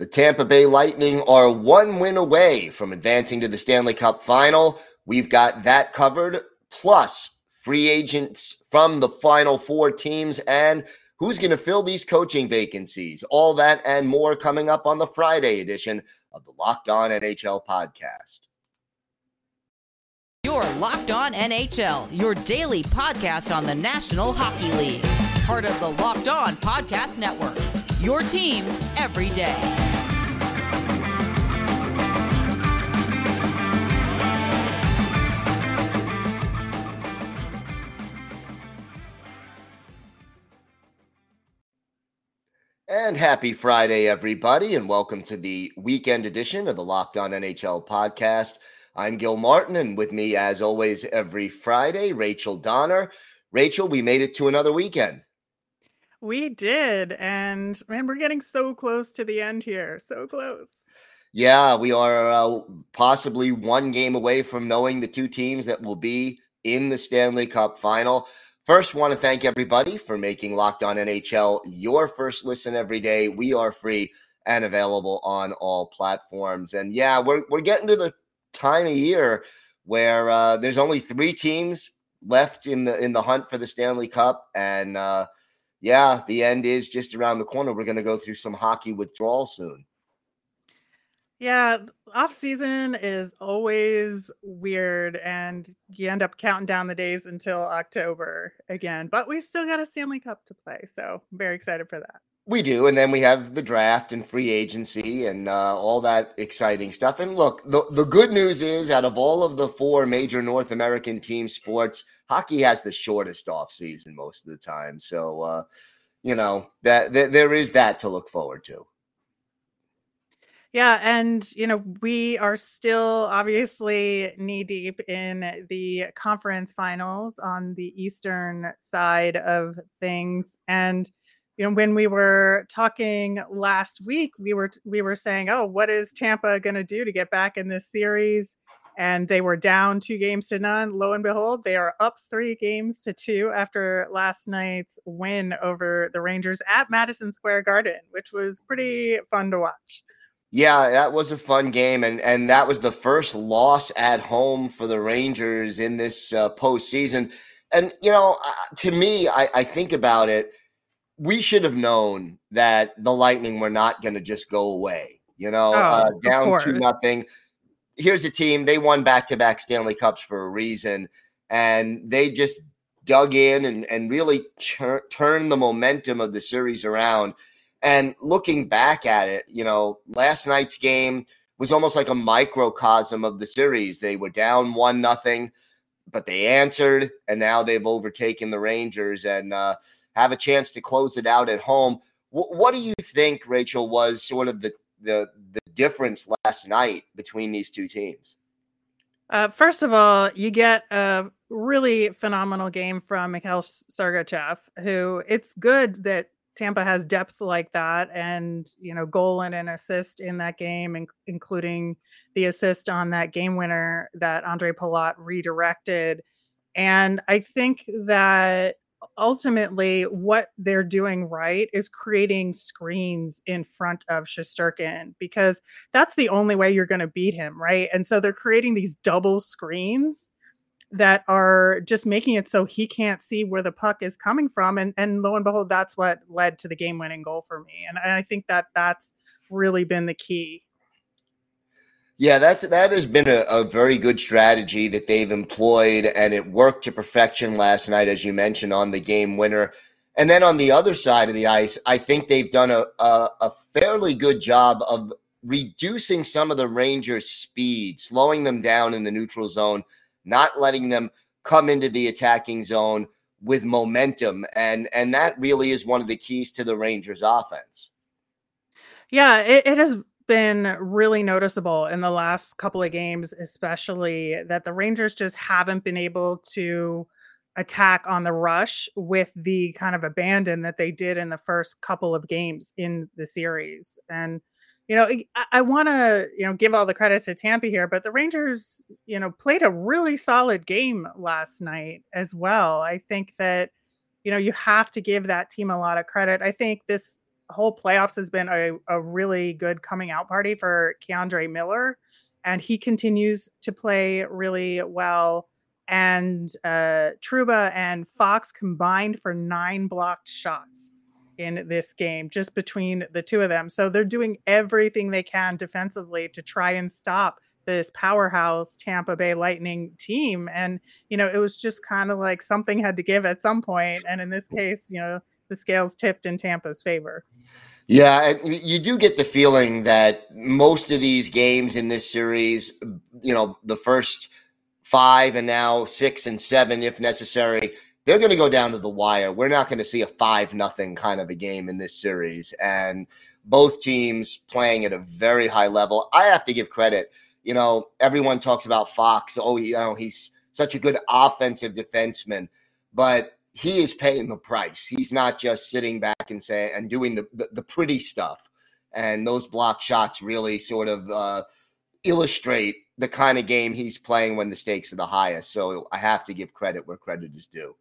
The Tampa Bay Lightning are one win away from advancing to the Stanley Cup final. We've got that covered, plus free agents from the final four teams and who's going to fill these coaching vacancies. All that and more coming up on the Friday edition of the Locked On NHL podcast. Your Locked On NHL, your daily podcast on the National Hockey League. Part of the Locked On Podcast Network. Your team every day. And happy Friday, everybody, and welcome to the weekend edition of the Locked On NHL podcast. I'm Gil Martin, and with me, as always, every Friday, Rachel Donner. Rachel, we made it to another weekend. We did, and man, we're getting so close to the end here. So close. Yeah, we are uh, possibly one game away from knowing the two teams that will be in the Stanley Cup final. First, want to thank everybody for making Locked On NHL your first listen every day. We are free and available on all platforms. And yeah, we're we're getting to the time of year where uh, there's only three teams left in the in the hunt for the Stanley Cup, and uh, yeah, the end is just around the corner. We're going to go through some hockey withdrawal soon. Yeah, off season is always weird, and you end up counting down the days until October again. But we still got a Stanley Cup to play, so I'm very excited for that. We do, and then we have the draft and free agency and uh, all that exciting stuff. And look, the the good news is, out of all of the four major North American team sports, hockey has the shortest off season most of the time. So, uh, you know that, that there is that to look forward to. Yeah, and you know, we are still obviously knee deep in the conference finals on the eastern side of things and you know, when we were talking last week, we were we were saying, "Oh, what is Tampa going to do to get back in this series?" And they were down two games to none. Lo and behold, they are up three games to two after last night's win over the Rangers at Madison Square Garden, which was pretty fun to watch. Yeah, that was a fun game, and and that was the first loss at home for the Rangers in this uh, postseason. And you know, uh, to me, I, I think about it. We should have known that the Lightning were not going to just go away. You know, Oh, uh, down two nothing. Here's a team they won back to back Stanley Cups for a reason, and they just dug in and and really tur- turned the momentum of the series around. And looking back at it, you know, last night's game was almost like a microcosm of the series. They were down one nothing, but they answered, and now they've overtaken the Rangers and uh, have a chance to close it out at home. Wh- what do you think, Rachel, was sort of the the the difference last night between these two teams? Uh, first of all, you get a really phenomenal game from Mikhail Sergachev, who it's good that Tampa has depth like that, and you know, goal and an assist in that game, in- including the assist on that game winner that Andre Palat redirected. And I think that ultimately what they're doing right is creating screens in front of Shesterkin because that's the only way you're going to beat him, right? And so they're creating these double screens that are just making it so he can't see where the puck is coming from and and lo and behold that's what led to the game winning goal for me and I think that that's really been the key Yeah, that's that has been a, a very good strategy that they've employed, and it worked to perfection last night, as you mentioned, on the game winner. And then on the other side of the ice, I think they've done a, a, a fairly good job of reducing some of the Rangers' speed, slowing them down in the neutral zone, not letting them come into the attacking zone with momentum, and and that really is one of the keys to the Rangers' offense. Yeah, it, it has been really noticeable in the last couple of games, especially that the Rangers just haven't been able to attack on the rush with the kind of abandon that they did in the first couple of games in the series. And, you know, I, I want to, you know, give all the credit to Tampa here, but the Rangers, you know, played a really solid game last night as well. I think that, you know, you have to give that team a lot of credit. I think this whole playoffs has been a, a really good coming out party for K'Andre Miller, and he continues to play really well. And uh, Trouba and Fox combined for nine blocked shots in this game, just between the two of them. So they're doing everything they can defensively to try and stop this powerhouse Tampa Bay Lightning team. And, you know, it was just kind of like something had to give at some point. And in this case, you know, the scales tipped in Tampa's favor. Yeah, you do get the feeling that most of these games in this series, you know, the first five and now six and seven, if necessary, they're going to go down to the wire. We're not going to see a five nothing kind of a game in this series, and both teams playing at a very high level. I have to give credit you know, everyone talks about Fox. Oh, you know, he's such a good offensive defenseman, but he is paying the price. He's not just sitting back and saying and doing the, the, the pretty stuff. And those block shots really sort of uh, illustrate the kind of game he's playing when the stakes are the highest. So I have to give credit where credit is due.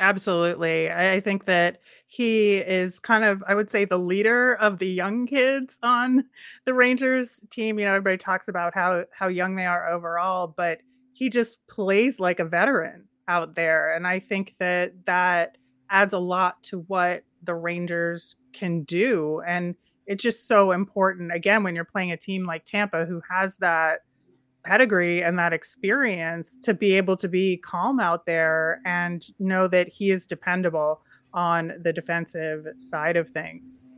Absolutely. I think that he is kind of, I would say, the leader of the young kids on the Rangers team. You know, everybody talks about how how young they are overall, but he just plays like a veteran out there, and I think that that adds a lot to what the Rangers can do, and it's just so important. Again, when you're playing a team like Tampa, who has that pedigree and that experience to be able to be calm out there and know that he is dependable on the defensive side of things.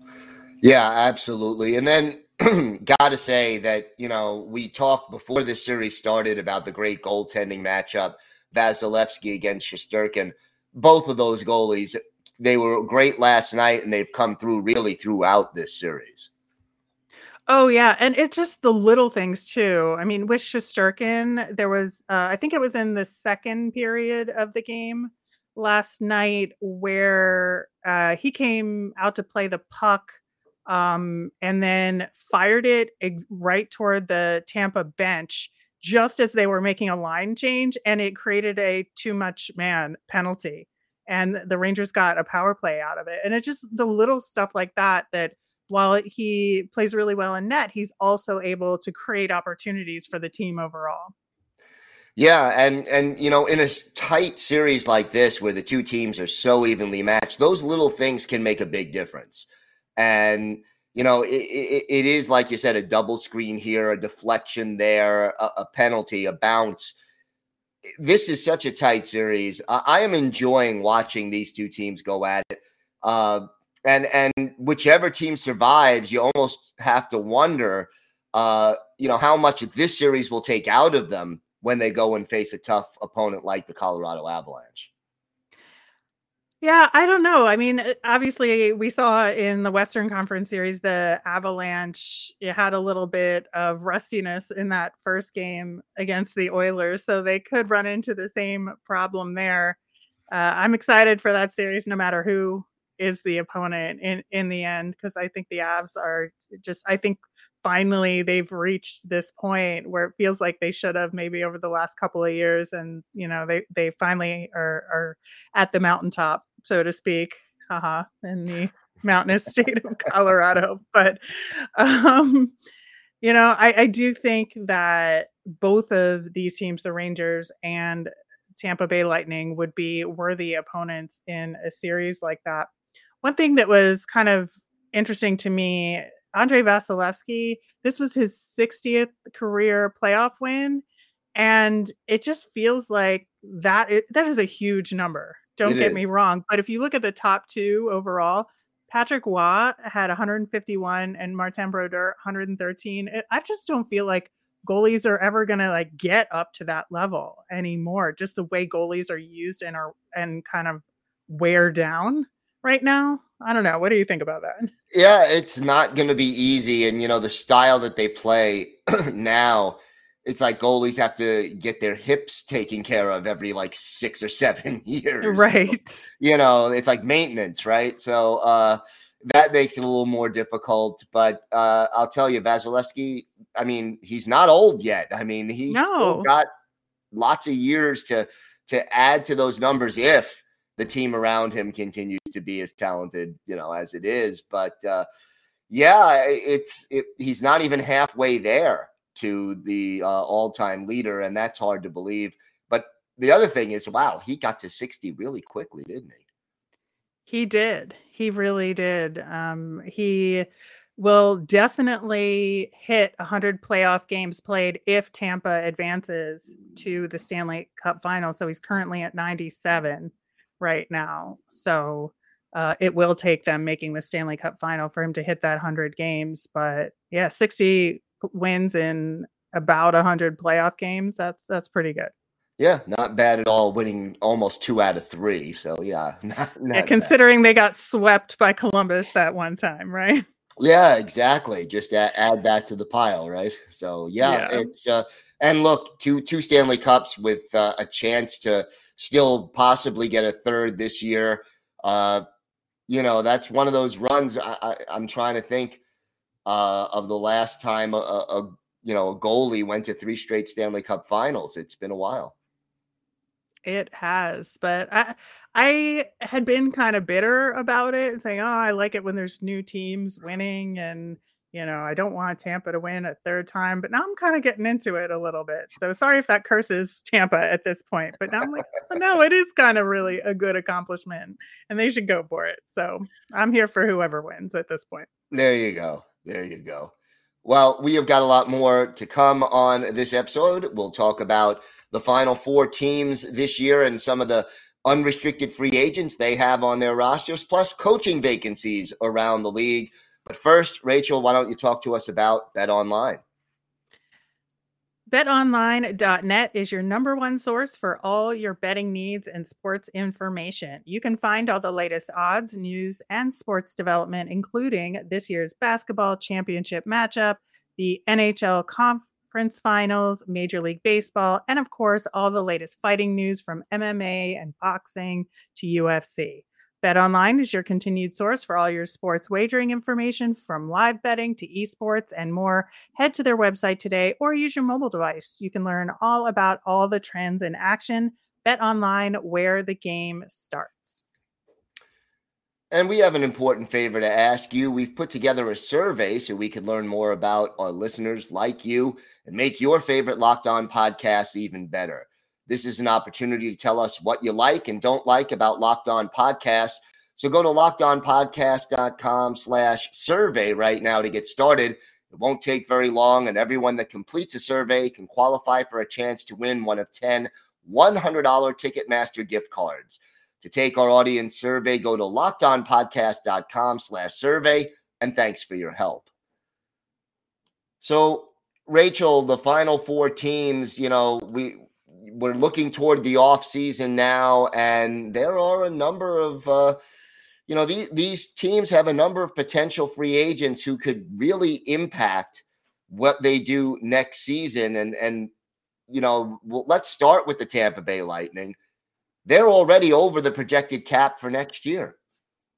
Yeah, absolutely. And then got to say that, you know, we talked before this series started about the great goaltending matchup, Vasilevskiy against Shesterkin. Both of those goalies, they were great last night and they've come through really throughout this series. Oh yeah, and it's just the little things too. I mean, with Shesterkin, there was uh, I think it was in the second period of the game last night where uh, he came out to play the puck um, and then fired it ex- right toward the Tampa bench just as they were making a line change, and it created a too much man penalty, and the Rangers got a power play out of it. And it's just the little stuff like that that while he plays really well in net, he's also able to create opportunities for the team overall. Yeah, and and you know, in a tight series like this where the two teams are so evenly matched, those little things can make a big difference. And you know, it, it, it is like you said, a double screen here, a deflection there, a, a penalty, a bounce. This is such a tight series. I, I am enjoying watching these two teams go at it. Uh, and and whichever team survives, you almost have to wonder, uh, you know, how much this series will take out of them when they go and face a tough opponent like the Colorado Avalanche. Yeah, I don't know. I mean, obviously, we saw in the Western Conference Series the Avalanche it had a little bit of rustiness in that first game against the Oilers, so they could run into the same problem there. Uh, I'm excited for that series, no matter who is the opponent in in the end because I think the Avs are just I think finally they've reached this point where it feels like they should have maybe over the last couple of years and you know they they finally are are at the mountaintop so to speak haha in the mountainous state of Colorado. But um you know I I do think that both of these teams the Rangers and Tampa Bay Lightning would be worthy opponents in a series like that one thing that was kind of interesting to me, Andrei Vasilevskiy, this was his 60th career playoff win. And it just feels like that that is a huge number. Don't it get is. me wrong. But if you look at the top two overall, Patrick Roy had 151 and Martin Brodeur 113. It, I just don't feel like goalies are ever going to like get up to that level anymore. Just the way goalies are used and are and kind of wear down right now. I don't know. What do you think about that? Yeah, it's not going to be easy. And, you know, the style that they play now, it's like goalies have to get their hips taken care of every like six or seven years. Right. So, you know, it's like maintenance, right? So, uh, that makes it a little more difficult. But uh, I'll tell you, Vasilevskiy, I mean, he's not old yet. I mean, he's no. got lots of years to to add to those numbers if the team around him continues to be as talented, you know, as it is. But uh, yeah, it's it, he's not even halfway there to the uh, all-time leader, and that's hard to believe. But the other thing is, wow, he got to 60 really quickly, didn't he? He did. He really did. Um, he will definitely hit 100 playoff games played if Tampa advances to the Stanley Cup final. So he's currently at 97 right now. So uh, it will take them making the Stanley Cup final for him to hit that 100 games. But yeah, 60 wins in about 100 playoff games. That's that's pretty good. Yeah, not bad at all. Winning almost two out of three. So yeah, not, not yeah. Considering bad. they got swept by Columbus that one time, right? Yeah, exactly. Just add, add that to the pile, right? So yeah, yeah. it's uh, and look, two two Stanley Cups with uh, a chance to still possibly get a third this year. Uh, you know, that's one of those runs. I, am trying to think uh, of the last time a, a you know a goalie went to three straight Stanley Cup Finals. It's been a while. It has, but I I had been kind of bitter about it, saying, "Oh, I like it when there's new teams winning and you know, I don't want Tampa to win a third time, but now I'm kind of getting into it a little bit. So sorry if that curses Tampa at this point, but now I'm like, oh, no, it is kind of really a good accomplishment and they should go for it. So I'm here for whoever wins at this point. There you go. There you go. Well, we have got a lot more to come on this episode. We'll talk about the final four teams this year and some of the unrestricted free agents they have on their rosters, plus coaching vacancies around the league. But first, Rachel, why don't you talk to us about Bet Online? BetOnline.net is your number one source for all your betting needs and sports information. You can find all the latest odds, news, and sports development, including this year's basketball championship matchup, the NHL conference finals, Major League Baseball, and of course, all the latest fighting news from MMA and boxing to UFC. BetOnline is your continued source for all your sports wagering information from live betting to esports and more. Head to their website today or use your mobile device. You can learn all about all the trends in action. BetOnline, where the game starts. And we have an important favor to ask you. We've put together a survey so we can learn more about our listeners like you and make your favorite Locked On podcasts even better. This is an opportunity to tell us what you like and don't like about Locked On Podcasts. So go to lockedonpodcast.com slash survey right now to get started. It won't take very long, and everyone that completes a survey can qualify for a chance to win one of 10 $100 Ticketmaster gift cards. To take our audience survey, go to lockedonpodcast.com slash survey, and thanks for your help. So, Rachel, the final four teams, you know, we we're looking toward the off season now, and there are a number of uh, you know these these teams have a number of potential free agents who could really impact what they do next season. And and you know, well, let's start with the Tampa Bay Lightning. They're already over the projected cap for next year.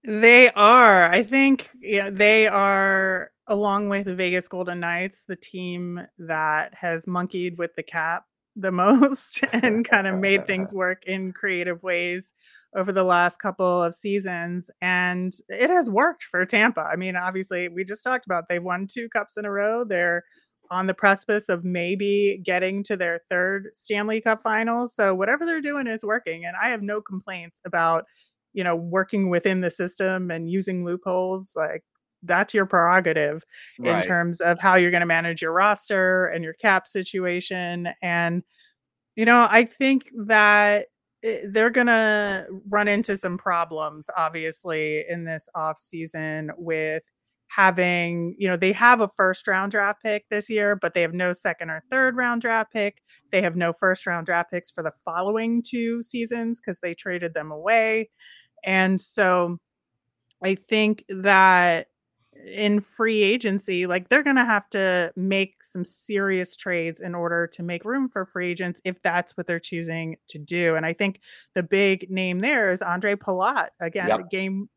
They are. I think they are along with the Vegas Golden Knights, the team that has monkeyed with the cap the most and kind of made things work in creative ways over the last couple of seasons and it has worked for Tampa. I mean, obviously, we just talked about they've won two cups in a row. They're on the precipice of maybe getting to their third Stanley Cup final. So whatever they're doing is working and I have no complaints about, you know, working within the system and using loopholes like that's your prerogative right. in terms of how you're going to manage your roster and your cap situation and you know i think that they're going to run into some problems obviously in this off season with having you know they have a first round draft pick this year but they have no second or third round draft pick they have no first round draft picks for the following two seasons because they traded them away and so i think that in free agency, like they're going to have to make some serious trades in order to make room for free agents if that's what they're choosing to do. And I think the big name there is Andre Palat. Again, yep. game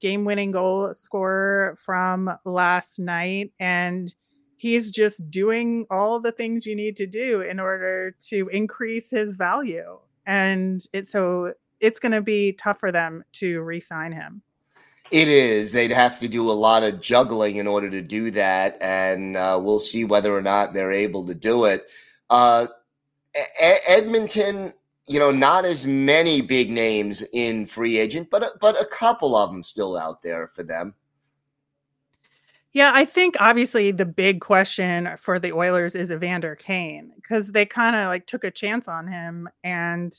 game winning goal scorer from last night and he's just doing all the things you need to do in order to increase his value. And it so it's going to be tough for them to re-sign him. It is. They'd have to do a lot of juggling in order to do that, and uh, we'll see whether or not they're able to do it. Uh, e- Edmonton, you know, not as many big names in free agent, but but a couple of them still out there for them. Yeah, I think obviously the big question for the Oilers is Evander Kane because they kind of like took a chance on him and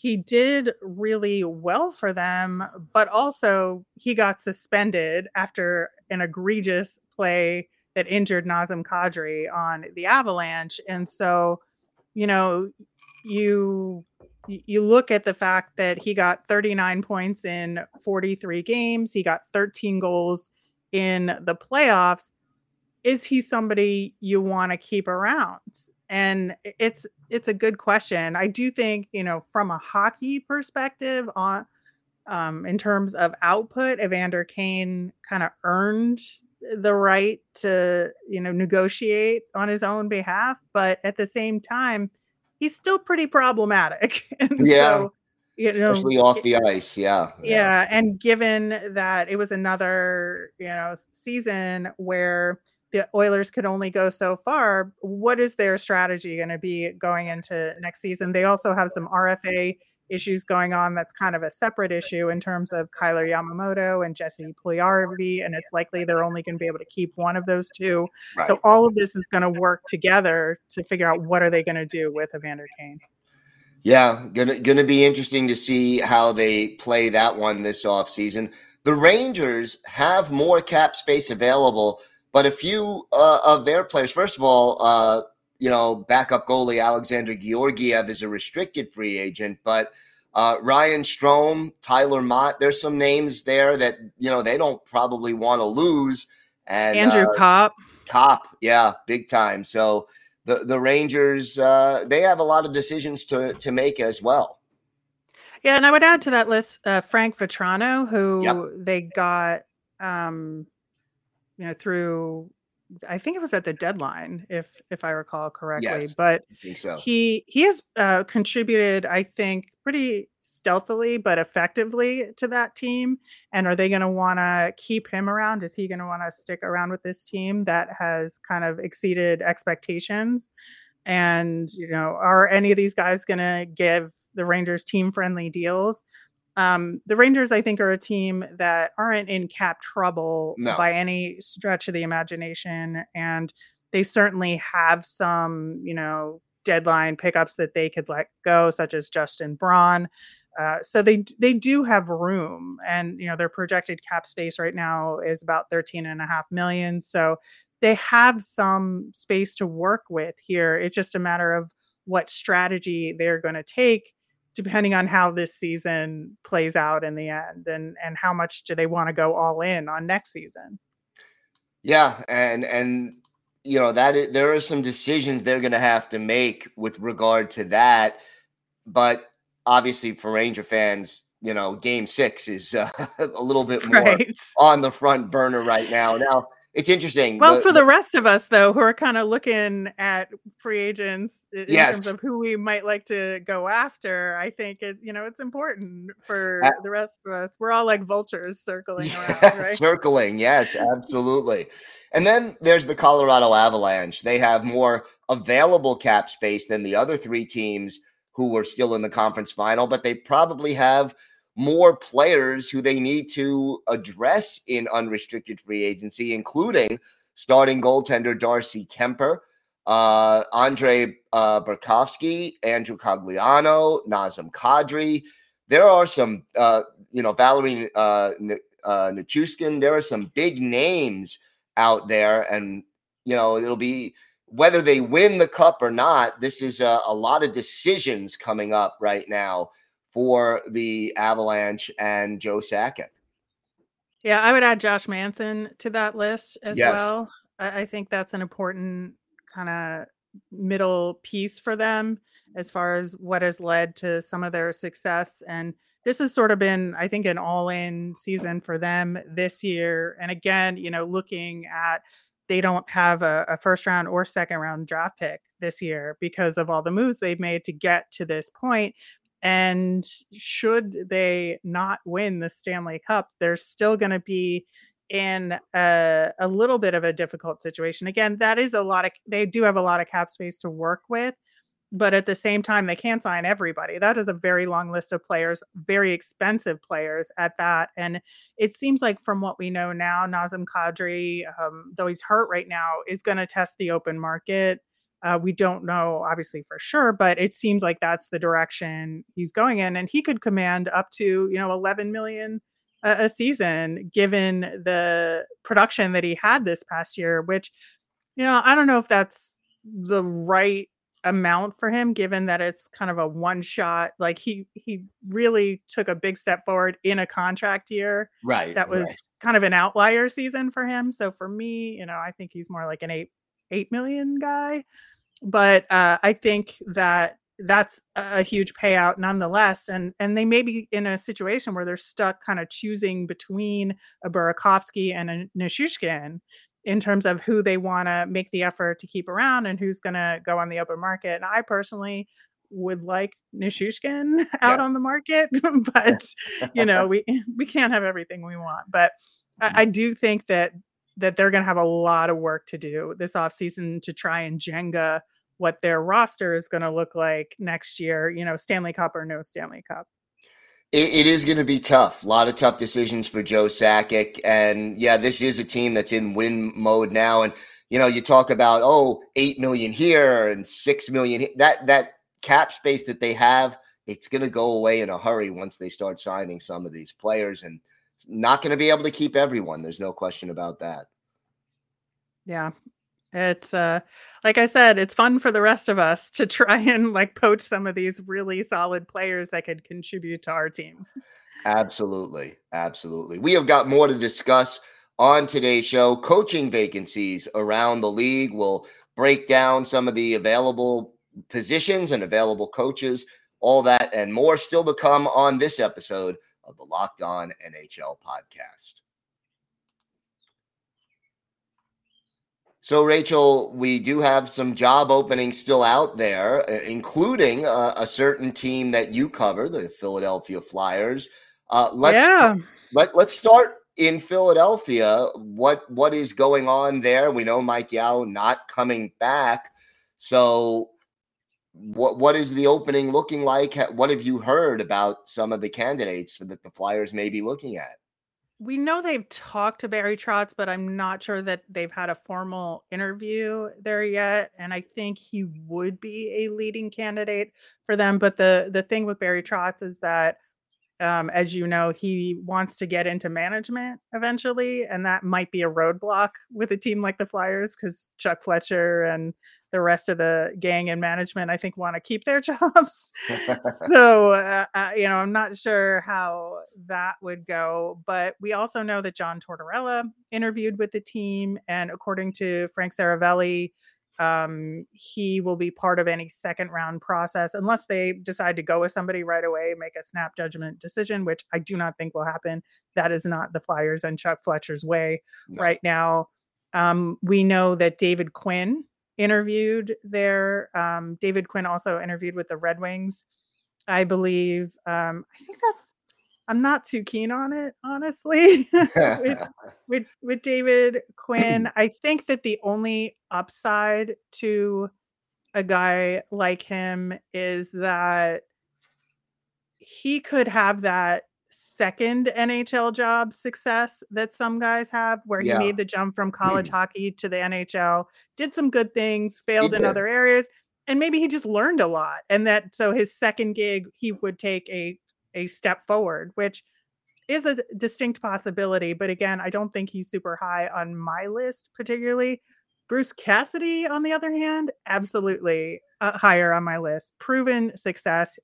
he did really well for them, but also he got suspended after an egregious play that injured Nazem Kadri on the Avalanche. And so, you know, you you look at the fact that he got 39 points in 43 games, he got 13 goals in the playoffs. Is he somebody you want to keep around? And it's it's a good question. I do think you know from a hockey perspective on um, in terms of output evander kane kind of earned the right to you know negotiate on his own behalf but at the same time he's still pretty problematic. Yeah. so, you know, especially off the ice. Yeah, yeah. Yeah and given that it was another you know season where the Oilers could only go so far. What is their strategy going to be going into next season? They also have some RFA issues going on that's kind of a separate issue in terms of Kailer Yamamoto and Jesse Puljujarvi, and it's likely they're only going to be able to keep one of those two. Right. So all of this is going to work together to figure out what are they going to do with Evander Kane. Yeah, gonna gonna be interesting to see how they play that one this offseason. The Rangers have more cap space available but a few uh, of their players, first of all, uh, you know, backup goalie Alexander Georgiev is a restricted free agent, but uh, Ryan Strome, Tyler Motte, there's some names there that you know they don't probably want to lose. And Andrew uh, Copp, yeah, big time. So the the Rangers, uh, they have a lot of decisions to to make as well. Yeah, and I would add to that list uh, Frank Vatrano, who yep. they got um, you know, through I think it was at the deadline, if if I recall correctly. Yes, but so. he he has uh, contributed, I think, pretty stealthily but effectively to that team. And are they going to want to keep him around? Is he going to want to stick around with this team that has kind of exceeded expectations? And you know, are any of these guys going to give the Rangers team friendly deals? Um, the Rangers, I think, are a team that aren't in cap trouble no. by any stretch of the imagination, and they certainly have some, you know, deadline pickups that they could let go, such as Justin Braun. Uh, so they they do have room, and you know their projected cap space right now is about thirteen and a half million. So they have some space to work with here. It's just a matter of what strategy they're going to take depending on how this season plays out in the end and and how much do they want to go all in on next season yeah and and you know that is, there are some decisions they're going to have to make with regard to that but obviously for ranger fans you know game six is uh, a little bit more right. on the front burner right now now it's interesting. Well, the, for the, rest of us though, who are kind of looking at free agents in yes. terms of who we might like to go after, I think it you know it's important for uh, the rest of us. We're all like vultures circling around, right? circling, yes, absolutely. and then there's the Colorado Avalanche. They have more available cap space than the other three teams who were still in the conference final, but they probably have more players who they need to address in unrestricted free agency, including starting goaltender Darcy Kuemper, uh, Andre uh, Burakovsky, Andrew Cogliano, Nazem Kadri. There are some, uh, you know, Valeri uh, uh, Nichushkin. There are some big names out there, and you know, it'll be whether they win the cup or not. This is a lot of decisions coming up right now for the Avalanche and Joe Sakic. Yeah, I would add Josh Manson to that list as yes. well. I, I think that's an important kind of middle piece for them as far as what has led to some of their success. And this has sort of been, I think, an all in season for them this year. And again, you know, looking at they don't have a, a, first round or second round draft pick this year because of all the moves they've made to get to this point And should they not win the Stanley Cup, they're still going to be in a, a little bit of a difficult situation. Again, that is a lot of, they do have a lot of cap space to work with but at the same time they can't sign everybody that is a very long list of players very expensive players at that and it seems like from what we know now nazem kadri um, though he's hurt right now is going to test the open market uh, we don't know obviously for sure but it seems like that's the direction he's going in and he could command up to you know 11 million a, a season given the production that he had this past year which you know i don't know if that's the right amount for him given that it's kind of a one shot like he he really took a big step forward in a contract year right that was right. kind of an outlier season for him so for me you know i think he's more like an 8 8 million guy but uh i think that that's a huge payout nonetheless and and they may be in a situation where they're stuck kind of choosing between a Burakovsky and a Nichushkin in terms of who they want to make the effort to keep around and who's going to go on the open market. And I personally would like Nichushkin out yeah. on the market, but you know, we we can't have everything we want. But I, I mm-hmm. do think that that they're going to have a lot of work to do this offseason to try and Jenga what their roster is going to look like next year, you know, Stanley Cup or no Stanley Cup it, it is going to be tough. A lot of tough decisions for Joe Sakic. And yeah, this is a team that's in win mode now. And, you know, you talk about, oh, 8 million here and 6 million. That, that cap space that they have, it's going to go away in a hurry once they start signing some of these players and not going to be able to keep everyone. There's no question about that. Yeah. It's uh like I said, it's fun for the rest of us to try and like poach some of these really solid players that could contribute to our teams. Absolutely. Absolutely. We have got more to discuss on today's show. Coaching vacancies around the league. We'll break down some of the available positions and available coaches, all that and more still to come on this episode of the Locked On NHL podcast. So, Rachel, we do have some job openings still out there, uh, including uh, a certain team that you cover, the Philadelphia Flyers. Uh, let's yeah. let let's start in Philadelphia. What what is going on there? We know Mike Yeo not coming back. So, what what is the opening looking like? What have you heard about some of the candidates that the Flyers may be looking at? we know they've talked to Barry Trotz, but I'm not sure that they've had a formal interview there yet. And I think he would be a leading candidate for them. But the the thing with Barry Trotz is that um, as you know, he wants to get into management eventually, and that might be a roadblock with a team like the Flyers because Chuck Fletcher and the rest of the gang and management, I think, want to keep their jobs. so, uh, uh, you know, I'm not sure how that would go. But we also know that John Tortorella interviewed with the team, and according to Frank Seravalli, um, he will be part of any second round process unless they decide to go with somebody right away, make a snap judgment decision, which I do not think will happen. That is not the Flyers and Chuck Fletcher's way no. right now. Um, we know that David Quinn interviewed there. Um, David Quinn also interviewed with the Red Wings, I believe. Um, I think that's I'm not too keen on it, honestly. with, with, with David Quinn, I think that the only upside to a guy like him is that he could have that second NHL job success that some guys have, where he yeah. made the jump from college mm. hockey to the NHL, did some good things, failed in other areas, and maybe he just learned a lot. And that so his second gig, he would take a a step forward, which is a distinct possibility. But again, I don't think he's super high on my list, particularly. Bruce Cassidy, on the other hand, absolutely uh, higher on my list. Proven success.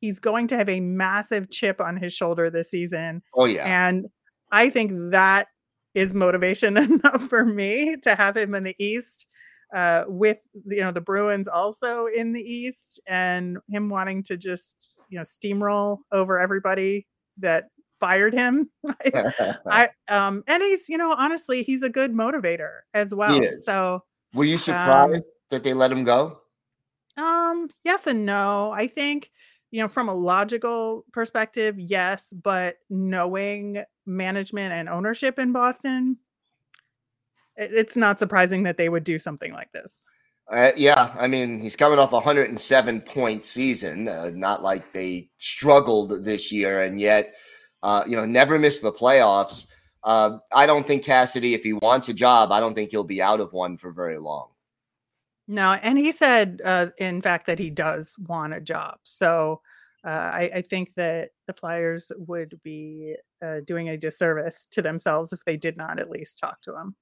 He's going to have a massive chip on his shoulder this season. Oh, yeah. And I think that is motivation enough for me to have him in the East uh, with you know the Bruins also in the East, and him wanting to just you know steamroll over everybody that fired him. I um and he's you know honestly he's a good motivator as well. So were you surprised um, that they let him go? Um yes and no. I think you know, from a logical perspective, yes, but knowing management and ownership in Boston, it's not surprising that they would do something like this. Uh, yeah, I mean, he's coming off a 107 point season. Uh, not like they struggled this year, and yet, uh, you know, never missed the playoffs. Uh, I don't think Cassidy, if he wants a job, I don't think he'll be out of one for very long. No, and he said, uh, in fact, that he does want a job. So uh, I, I, think that the Flyers would be doing a disservice to themselves if they did not at least talk to him.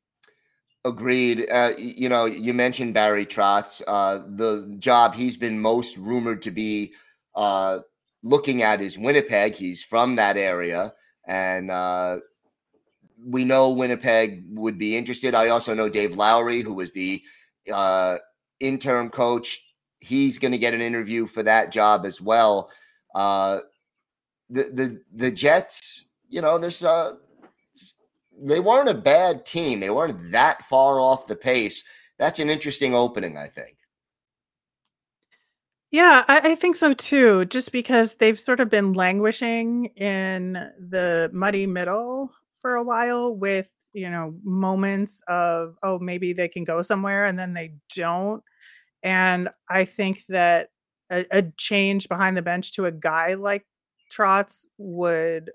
Agreed. Uh, you know, you mentioned Barry Trotz. Uh, the job he's been most rumored to be uh, looking at is Winnipeg. He's from that area, and uh, we know Winnipeg would be interested. I also know Dave Lowry, who was the uh, interim coach. He's going to get an interview for that job as well. Uh, the the the Jets, you know, there's they weren't a bad team. They weren't that far off the pace. That's an interesting opening, I think. Yeah, I, I, think so too. Just because they've sort of been languishing in the muddy middle for a while with, you know, moments of, oh, maybe they can go somewhere and then they don't. And I think that a, a change behind the bench to a guy like Trotz would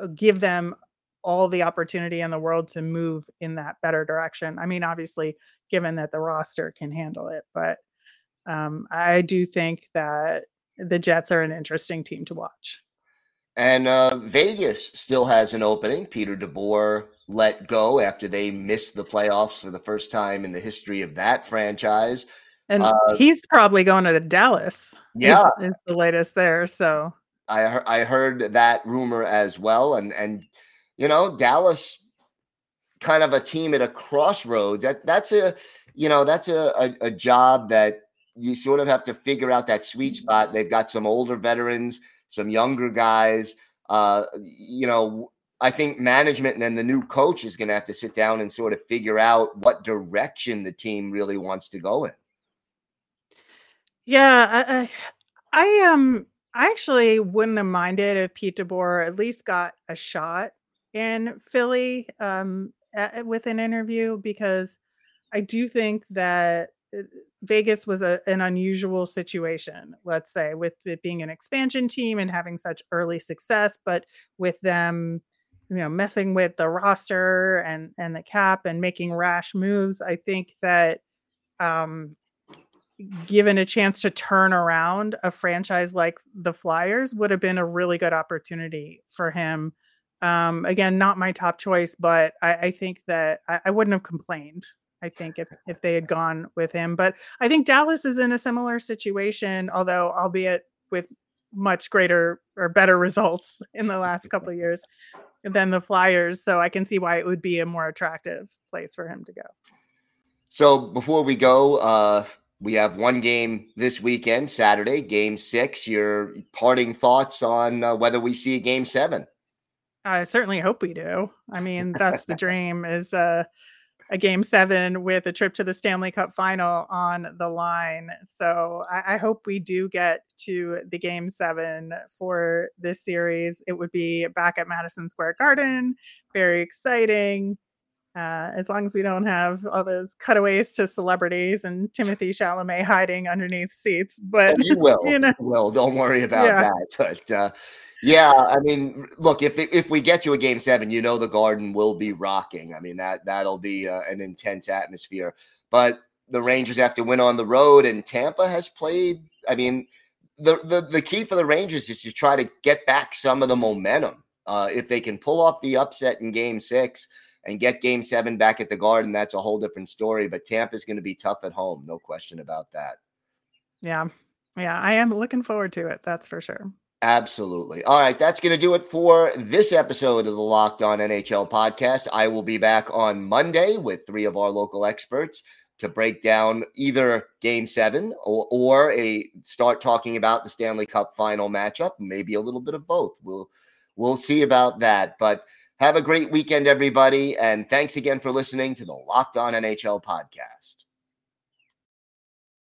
uh, give them all the opportunity in the world to move in that better direction. I mean, obviously, given that the roster can handle it, but um, I do think that the Jets are an interesting team to watch. And uh, Vegas still has an opening. Peter DeBoer let go after they missed the playoffs for the first time in the history of that franchise. And uh, he's probably going to Dallas. Yeah, is, is the latest there. So I I heard that rumor as well, and and you know, Dallas kind of a team at a crossroads. That that's a you know, that's a, a, a job that you sort of have to figure out that sweet mm-hmm. spot. They've got some older veterans, some younger guys. Uh, you know, I think management and then the new coach is going to have to sit down and sort of figure out what direction the team really wants to go in. Yeah, I, I, I um, I actually wouldn't have minded if Pete DeBoer at least got a shot in Philly um, at, with an interview because I do think that uh, Vegas was a, an unusual situation, let's say, with it being an expansion team and having such early success, but with them, you know, messing with the roster and and the cap and making rash moves. I think that um, given a chance to turn around a franchise like the Flyers would have been a really good opportunity for him um, again, not my top choice, but I, I think that I, I, wouldn't have complained. I think if if they had gone with him, but I think Dallas is in a similar situation, although albeit with much greater or better results in the last couple of years than the Flyers. So I can see why it would be a more attractive place for him to go. So before we go, uh, we have one game this weekend, Saturday, game six. Your parting thoughts on uh, whether we see game seven? I certainly hope we do. I mean, that's the dream is uh, a game seven with a trip to the Stanley Cup final on the line. So I, I, hope we do get to the game seven for this series. It would be back at Madison Square Garden. Very exciting. Uh, as long as we don't have all those cutaways to celebrities and Timothy Chalamet hiding underneath seats, but oh, you will, you know, will. Don't worry about yeah. that. But uh, yeah, I mean, look, if if we get to a game seven, you know the Garden will be rocking. I mean that that'll be uh, an intense atmosphere. But the Rangers have to win on the road, and Tampa has played. I mean, the the the key for the Rangers is to try to get back some of the momentum. Uh, if they can pull off the upset in Game Six and get Game Seven back at the Garden, that's a whole different story. But Tampa's going to be tough at home, no question about that. Yeah, yeah, I am looking forward to it. That's for sure. Absolutely. All right, that's going to do it for this episode of the Locked On NHL podcast. I will be back on Monday with three of our local experts to break down either game seven or, or a start talking about the Stanley Cup final matchup, maybe a little bit of both. We'll we'll see about that. But have a great weekend, everybody, and thanks again for listening to the Locked On NHL podcast.